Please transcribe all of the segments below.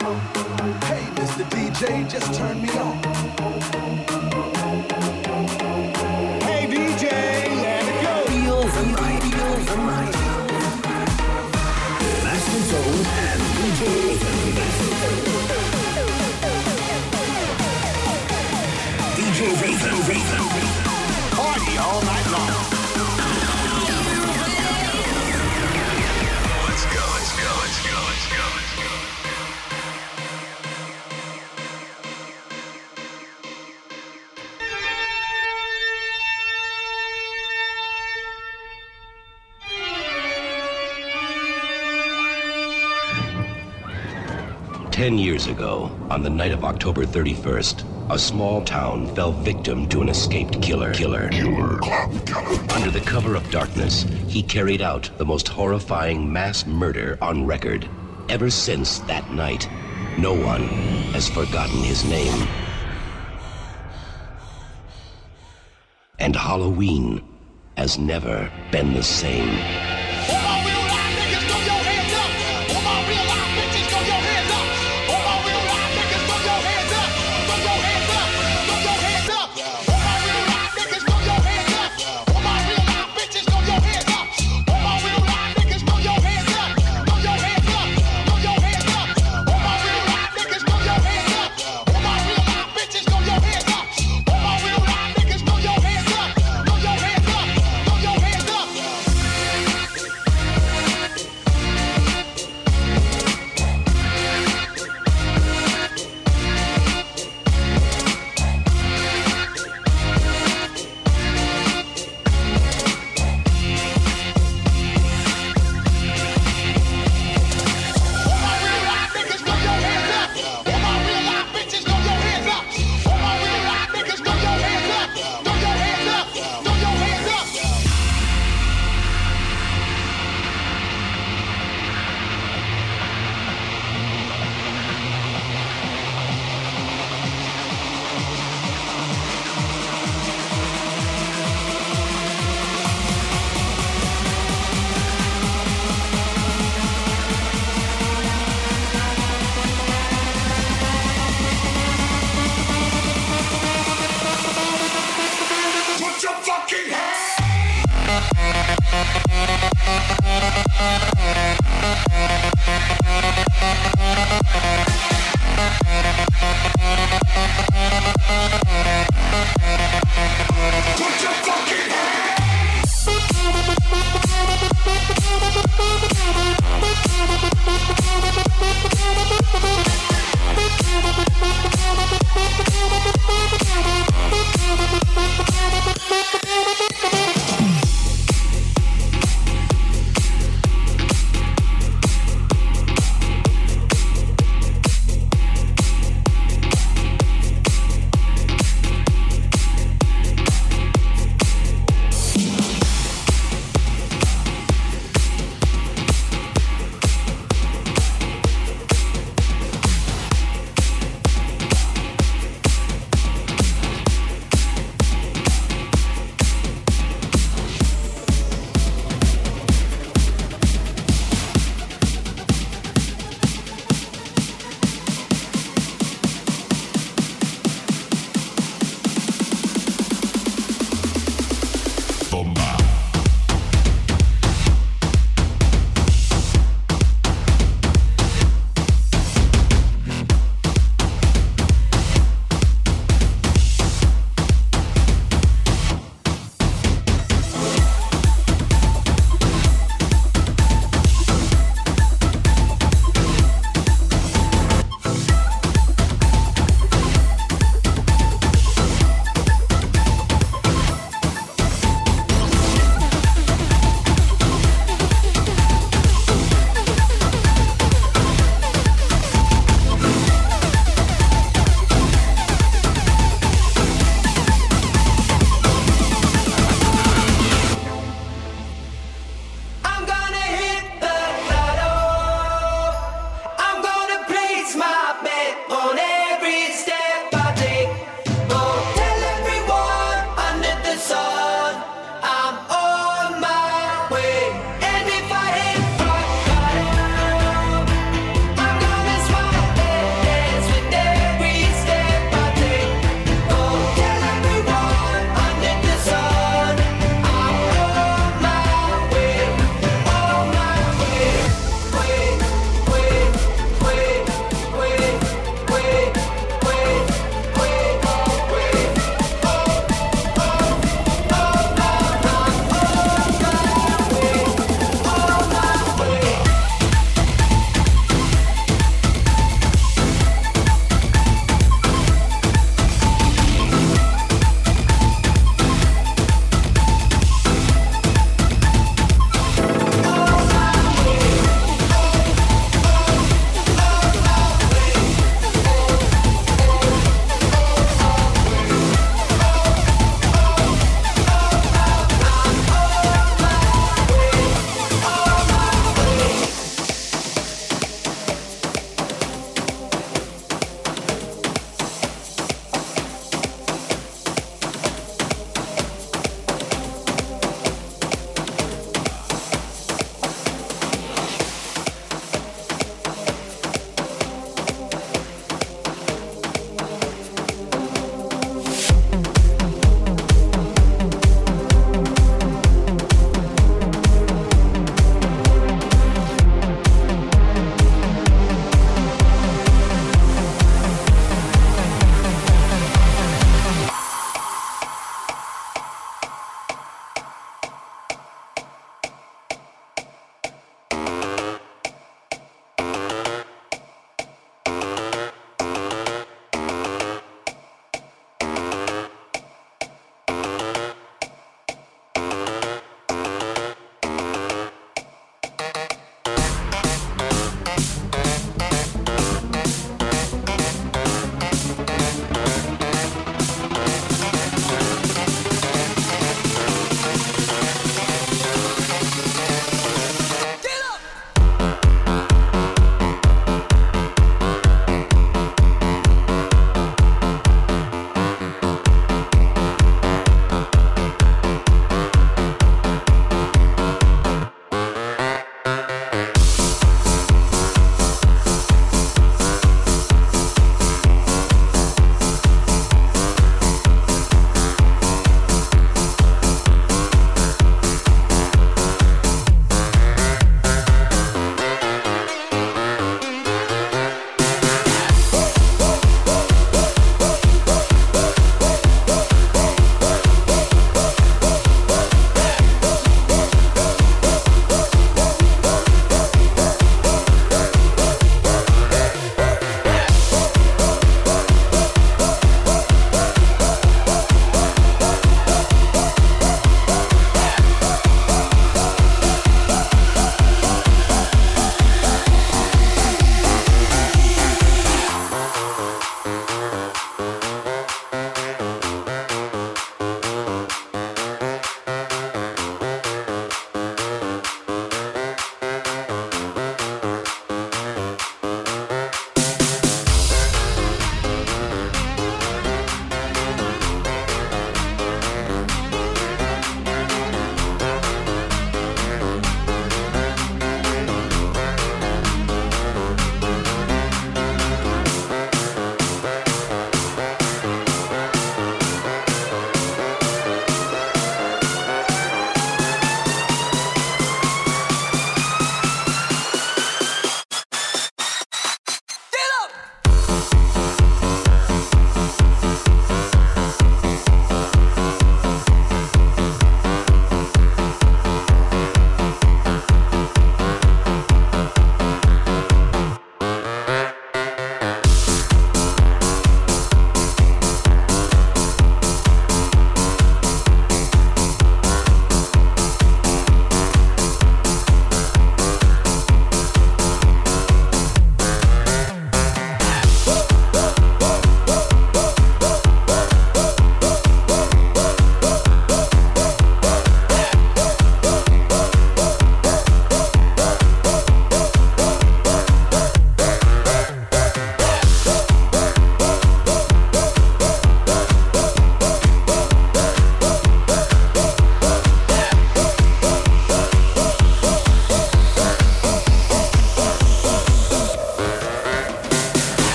Hey, Mr. DJ, just turn me on. years ago, on the night of October 31st, a small town fell victim to an escaped killer. Killer. Killer. killer. Under the cover of darkness, he carried out the most horrifying mass murder on record. Ever since that night, no one has forgotten his name. And Halloween has never been the same.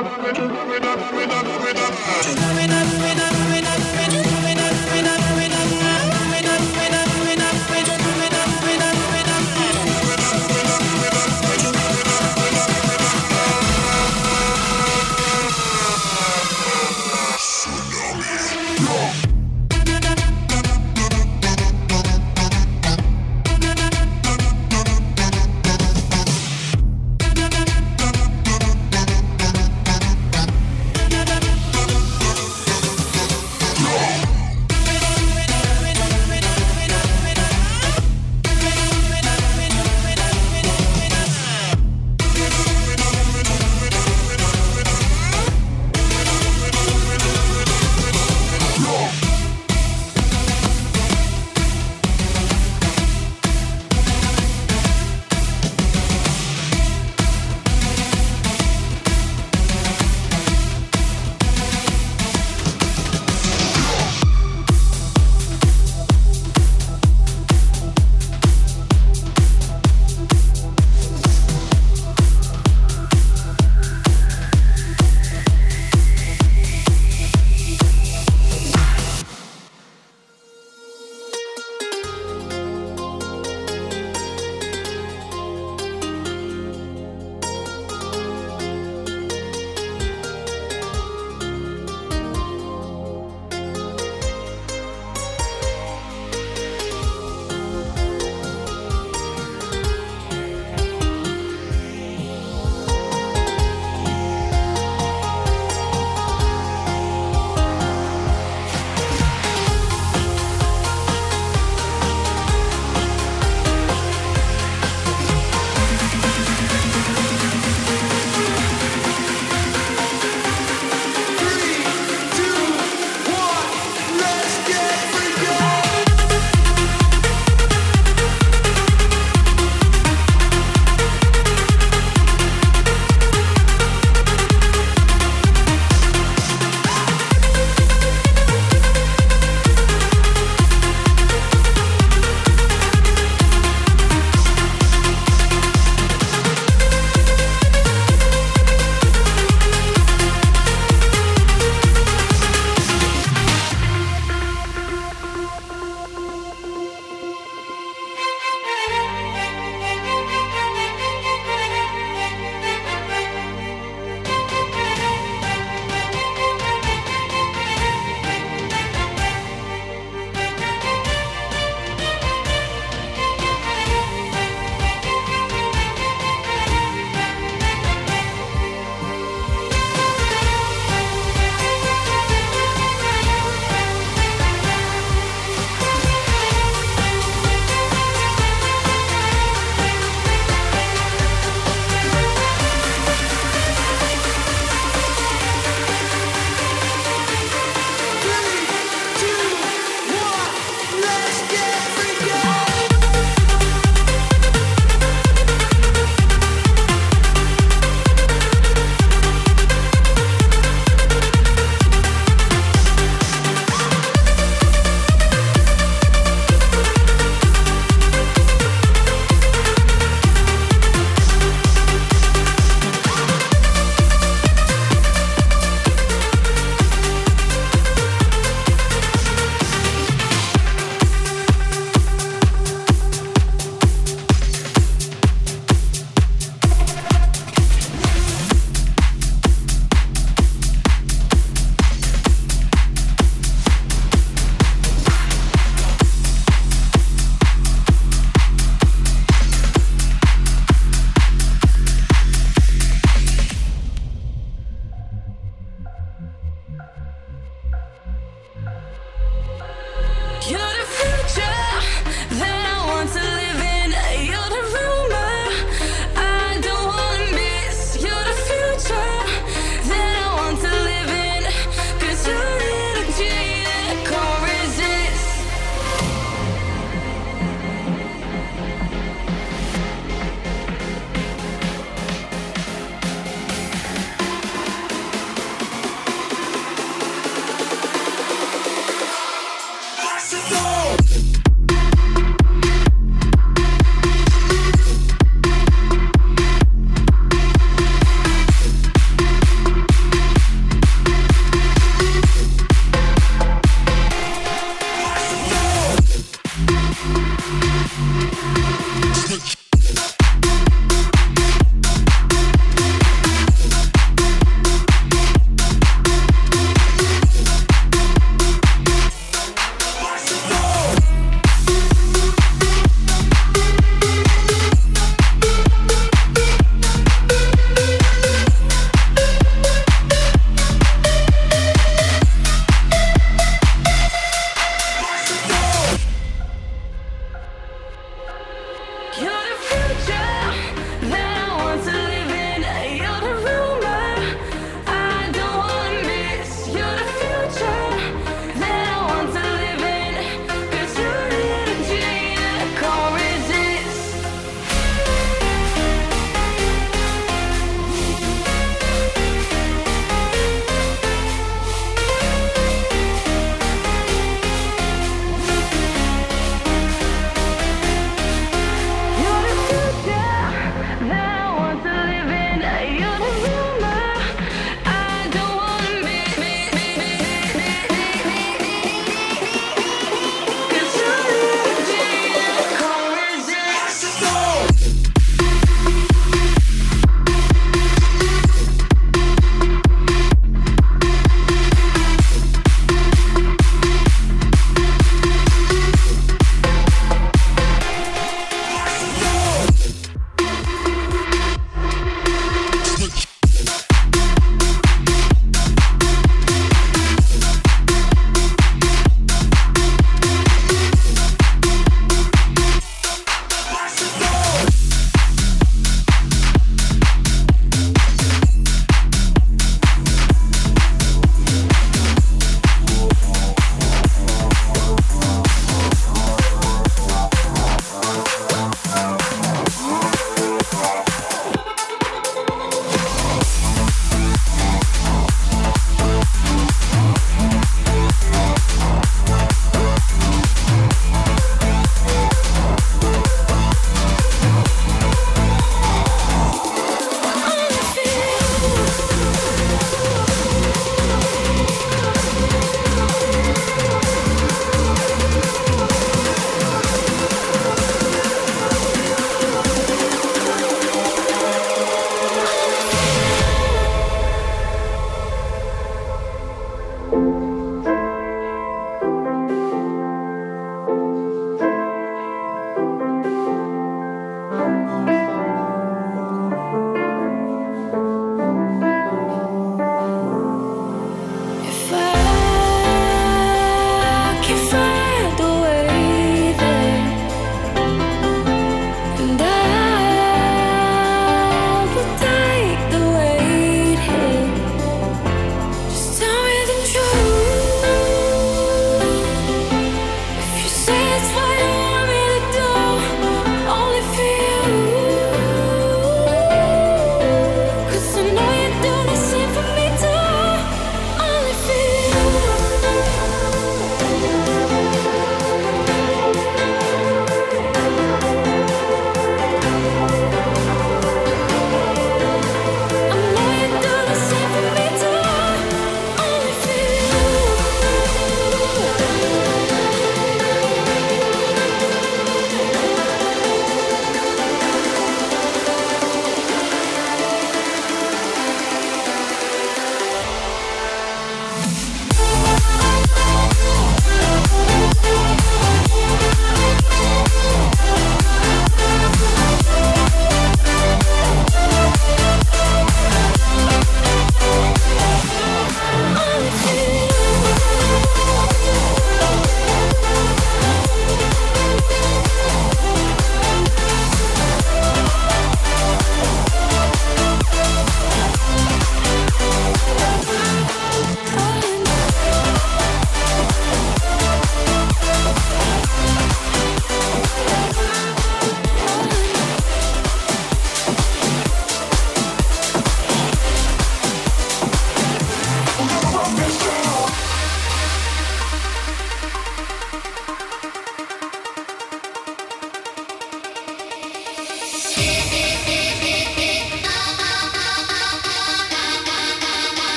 Thank you.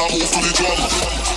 I'm hold for the drama.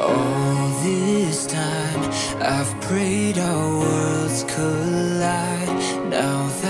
All this time I've prayed our worlds collide. Now that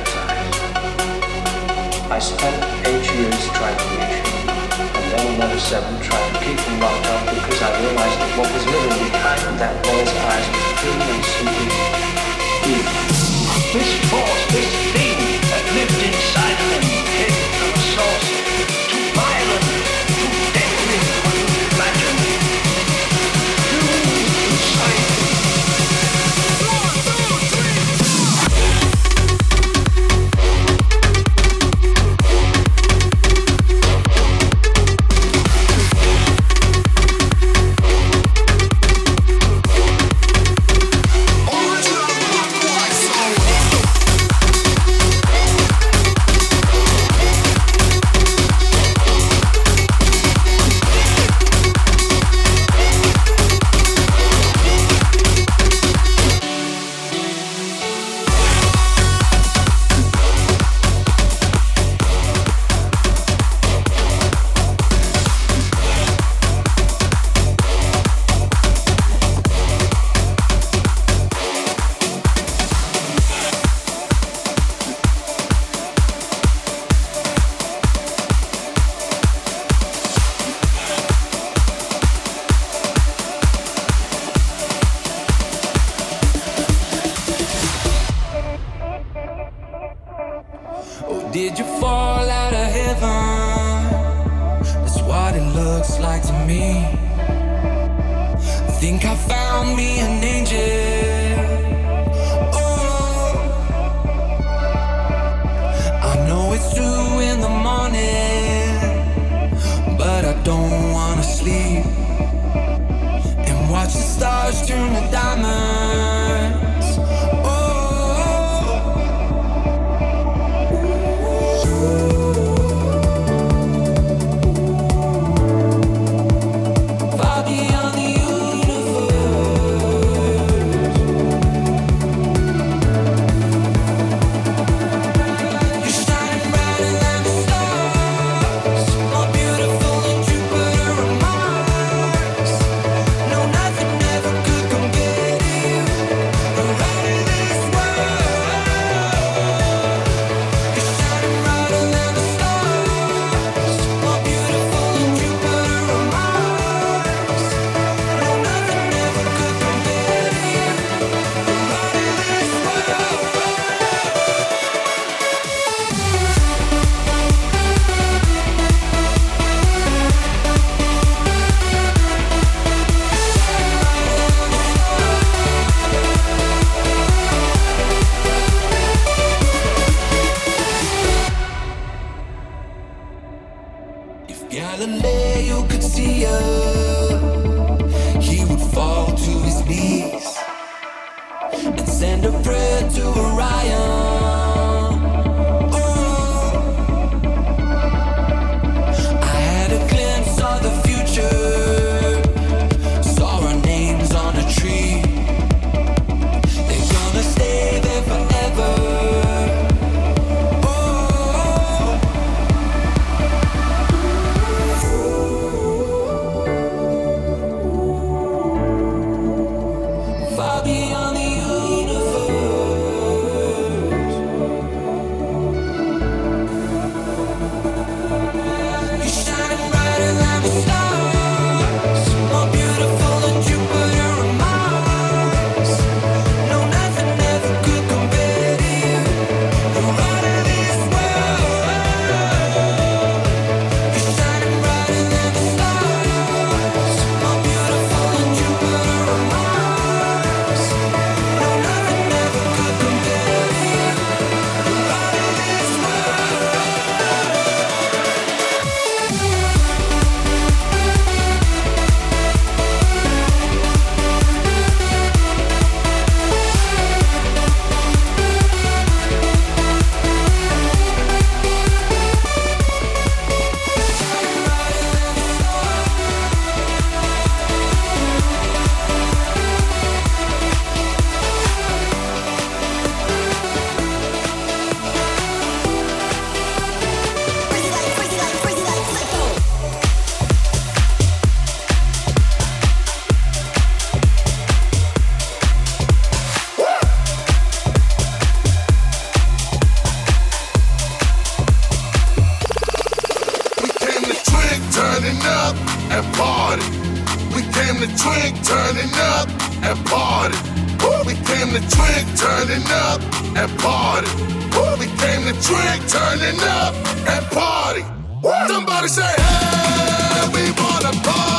I spent eight years trying to reach him, and then another seven trying to keep him locked up because I realized that what was living behind that boy's eyes was pure and simply evil. This force, this thing that lived inside of him, came from source send a prayer to Orion. And party. We came to drink, turning up and party. We came to drink, turning up and party. We came to drink, turning up and party. Somebody say, hey, we wanna party.